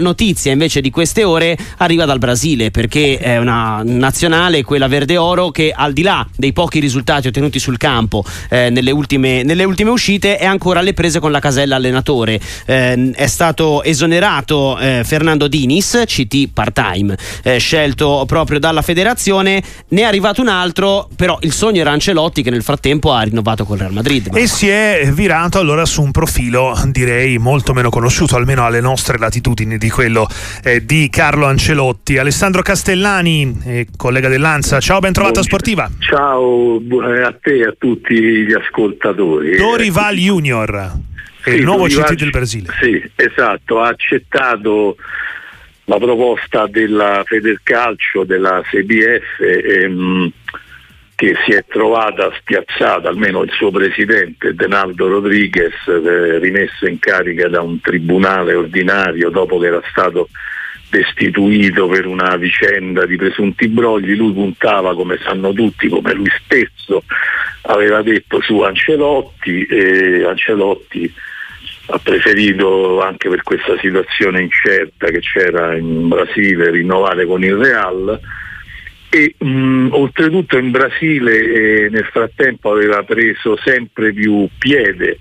notizia invece di queste ore arriva dal Brasile perché è una nazionale, quella verde-oro, che al di là dei pochi risultati ottenuti sul campo eh, nelle, ultime, nelle, ultime, uscite è ancora alle prese con la casella allenatore. Eh, è stato esonerato eh, Fernando Dinis, CT part-time, eh, scelto proprio dalla federazione. Ne è arrivato un altro, però il sogno era Ancelotti che nel frattempo ha rinnovato con il Real Madrid. Ma... E si è virato allora su un profilo direi molto meno conosciuto, almeno alle nostre latitudini di quello eh, di Carlo Ancelotti. Alessandro Castellani, eh, collega dell'Ansa, ciao, ben trovata Sportiva. Ciao a te e a tutti gli ascoltatori. Dorival Junior, sì, il nuovo Dorival, CT del Brasile. Sì, esatto, ha accettato la proposta della Federcalcio, della CBF. Ehm, che si è trovata spiazzata, almeno il suo presidente Denaldo Rodriguez, eh, rimesso in carica da un tribunale ordinario dopo che era stato destituito per una vicenda di presunti brogli, lui puntava, come sanno tutti, come lui stesso aveva detto su Ancelotti e Ancelotti ha preferito anche per questa situazione incerta che c'era in Brasile rinnovare con il Real e mh, oltretutto in Brasile eh, nel frattempo aveva preso sempre più piede,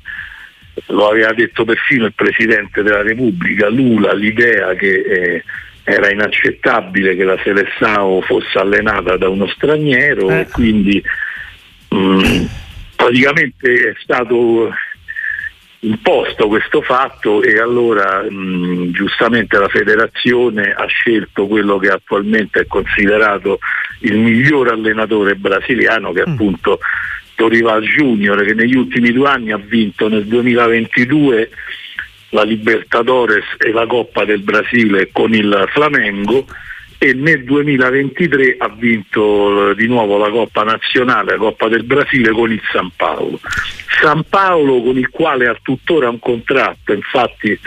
lo aveva detto perfino il Presidente della Repubblica, Lula, l'idea che eh, era inaccettabile che la Seleção fosse allenata da uno straniero eh. e quindi mh, praticamente è stato imposto questo fatto e allora mh, giustamente la federazione ha scelto quello che attualmente è considerato il miglior allenatore brasiliano che è mm. appunto Dorival Junior che negli ultimi due anni ha vinto nel 2022 la Libertadores e la Coppa del Brasile con il Flamengo e nel 2023 ha vinto eh, di nuovo la Coppa Nazionale, la Coppa del Brasile con il San Paolo. San Paolo con il quale ha tuttora un contratto, infatti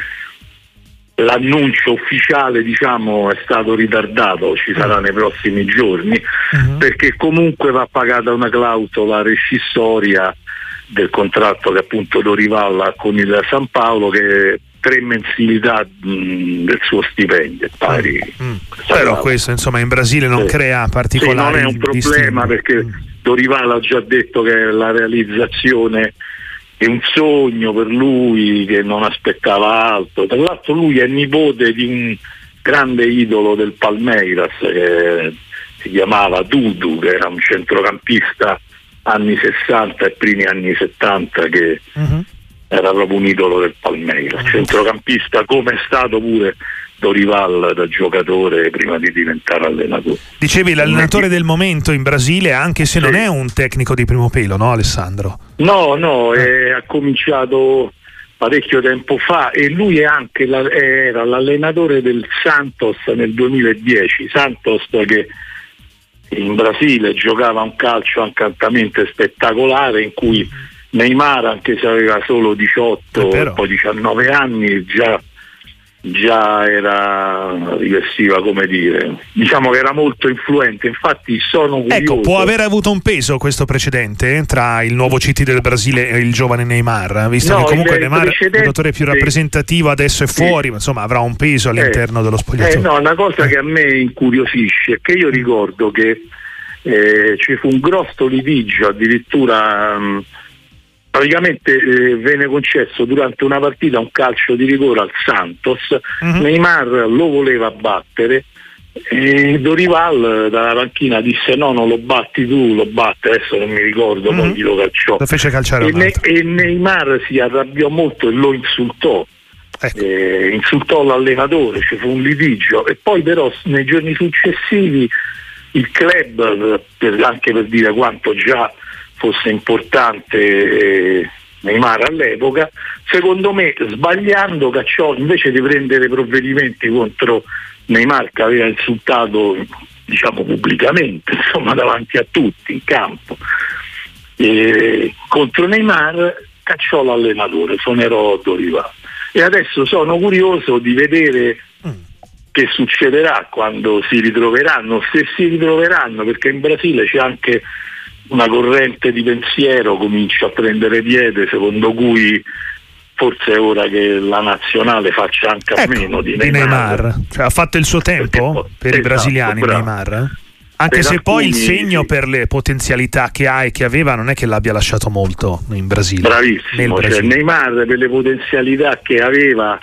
l'annuncio ufficiale diciamo, è stato ritardato, ci sarà nei prossimi giorni, uh-huh. perché comunque va pagata una clausola rescissoria del contratto che appunto Dorival ha con il San Paolo che tre mensilità mh, del suo stipendio pari. Mm. mm. Però questo insomma in Brasile non sì. crea particolari sì, non è un problema perché mm. Dorival ha già detto che la realizzazione è un sogno per lui che non aspettava altro. Tra l'altro lui è nipote di un grande idolo del Palmeiras che si chiamava Dudu, che era un centrocampista anni 60 e primi anni 70 che uh-huh era proprio un idolo del Palmeiras, centrocampista come è stato pure Dorival da giocatore prima di diventare allenatore. Dicevi l'allenatore del momento in Brasile, anche se sì. non è un tecnico di primo pelo, no Alessandro? No, no, eh. ha cominciato parecchio tempo fa e lui anche la, era l'allenatore del Santos nel 2010, Santos che in Brasile giocava un calcio ancantamente spettacolare in cui Neymar anche se aveva solo 18 e poi 19 anni già, già era rivestiva come dire. Diciamo che era molto influente infatti sono curioso. Ecco può aver avuto un peso questo precedente tra il nuovo CT del Brasile e il giovane Neymar visto no, che comunque Neymar è il giocatore più rappresentativo adesso è fuori sì. ma insomma avrà un peso all'interno eh, dello spogliatoio. Eh, no una cosa che a me incuriosisce è che io ricordo che eh, ci fu un grosso litigio addirittura mh, praticamente eh, venne concesso durante una partita un calcio di rigore al Santos, uh-huh. Neymar lo voleva battere e Dorival dalla panchina disse no non lo batti tu, lo batte, adesso non mi ricordo, uh-huh. poi lo calciò. Lo fece calciare e, ne- e Neymar si arrabbiò molto e lo insultò. Ecco. Eh, insultò l'allenatore, ci fu un litigio e poi però nei giorni successivi il club, per, anche per dire quanto già fosse importante eh, Neymar all'epoca, secondo me sbagliando cacciò invece di prendere provvedimenti contro Neymar che aveva insultato diciamo pubblicamente, insomma davanti a tutti in campo, eh, contro Neymar cacciò l'allenatore, sonerò Dorival. E adesso sono curioso di vedere mm. che succederà quando si ritroveranno, se si ritroveranno, perché in Brasile c'è anche una corrente di pensiero comincia a prendere piede secondo cui forse è ora che la nazionale faccia anche a ecco, meno di Neymar. Neymar. Cioè, ha fatto il suo tempo per esatto, i brasiliani bravo. Neymar? Anche per se poi il segno sì. per le potenzialità che ha e che aveva non è che l'abbia lasciato molto in Brasile. Bravissimo, cioè, Neymar per le potenzialità che aveva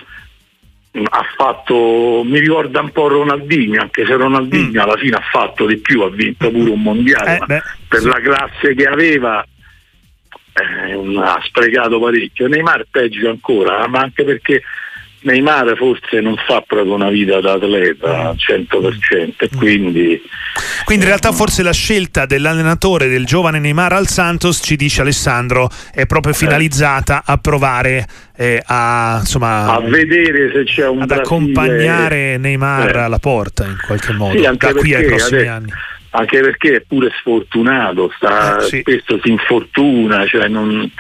ha fatto, mi ricorda un po' Ronaldinho, anche se Ronaldinho mm. alla fine ha fatto di più, ha vinto pure un mondiale, eh, per sì. la classe che aveva eh, ha sprecato parecchio. Neymar peggio ancora, ma anche perché Neymar forse non fa proprio una vita da atleta al 100% e quindi... Quindi in realtà forse la scelta dell'allenatore del giovane Neymar al Santos, ci dice Alessandro, è proprio finalizzata a provare eh, a, insomma, a vedere se c'è un... ad Brasile... accompagnare Neymar eh. alla porta in qualche modo, sì, da qui ai prossimi adesso, anni. Anche perché è pure sfortunato, sta, eh, sì. spesso si infortuna, cioè non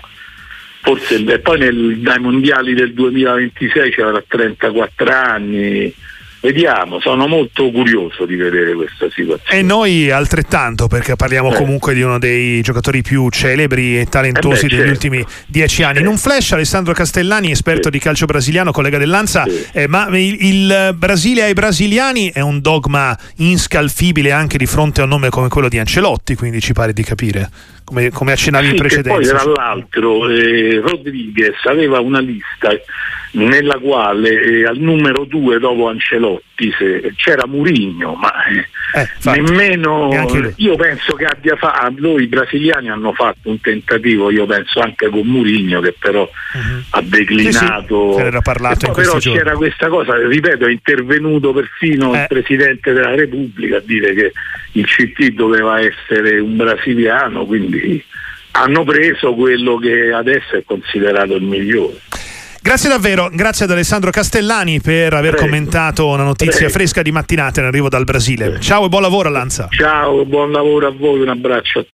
forse e poi nel, dai mondiali del 2026 c'era 34 anni Vediamo, sono molto curioso di vedere questa situazione. E noi altrettanto, perché parliamo eh. comunque di uno dei giocatori più celebri e talentuosi eh beh, degli certo. ultimi dieci anni. In un flash, Alessandro Castellani, esperto di calcio brasiliano, collega dell'Anza, eh, ma il, il, Brasile ai brasiliani è un dogma inscalfibile anche di fronte a un nome come quello di Ancelotti, quindi ci pare di capire, come, come accennavi sì, in precedenza. Poi tra l'altro eh, Rodriguez aveva una lista nella quale eh, al numero due dopo Ancelotti se, c'era Murigno, ma eh, eh nemmeno io penso che abbia fatto, noi brasiliani hanno fatto un tentativo, io penso anche con Murigno che però uh-huh. ha declinato, sì, sì, parlato poi, però giorni. c'era questa cosa, ripeto, è intervenuto perfino il eh. Presidente della Repubblica a dire che il CT doveva essere un brasiliano, quindi hanno preso quello che adesso è considerato il migliore. Grazie davvero, grazie ad Alessandro Castellani per aver Prego. commentato una notizia Prego. fresca di mattinata in arrivo dal Brasile. Ciao e buon lavoro Lanza. Ciao, buon lavoro a voi, un abbraccio a.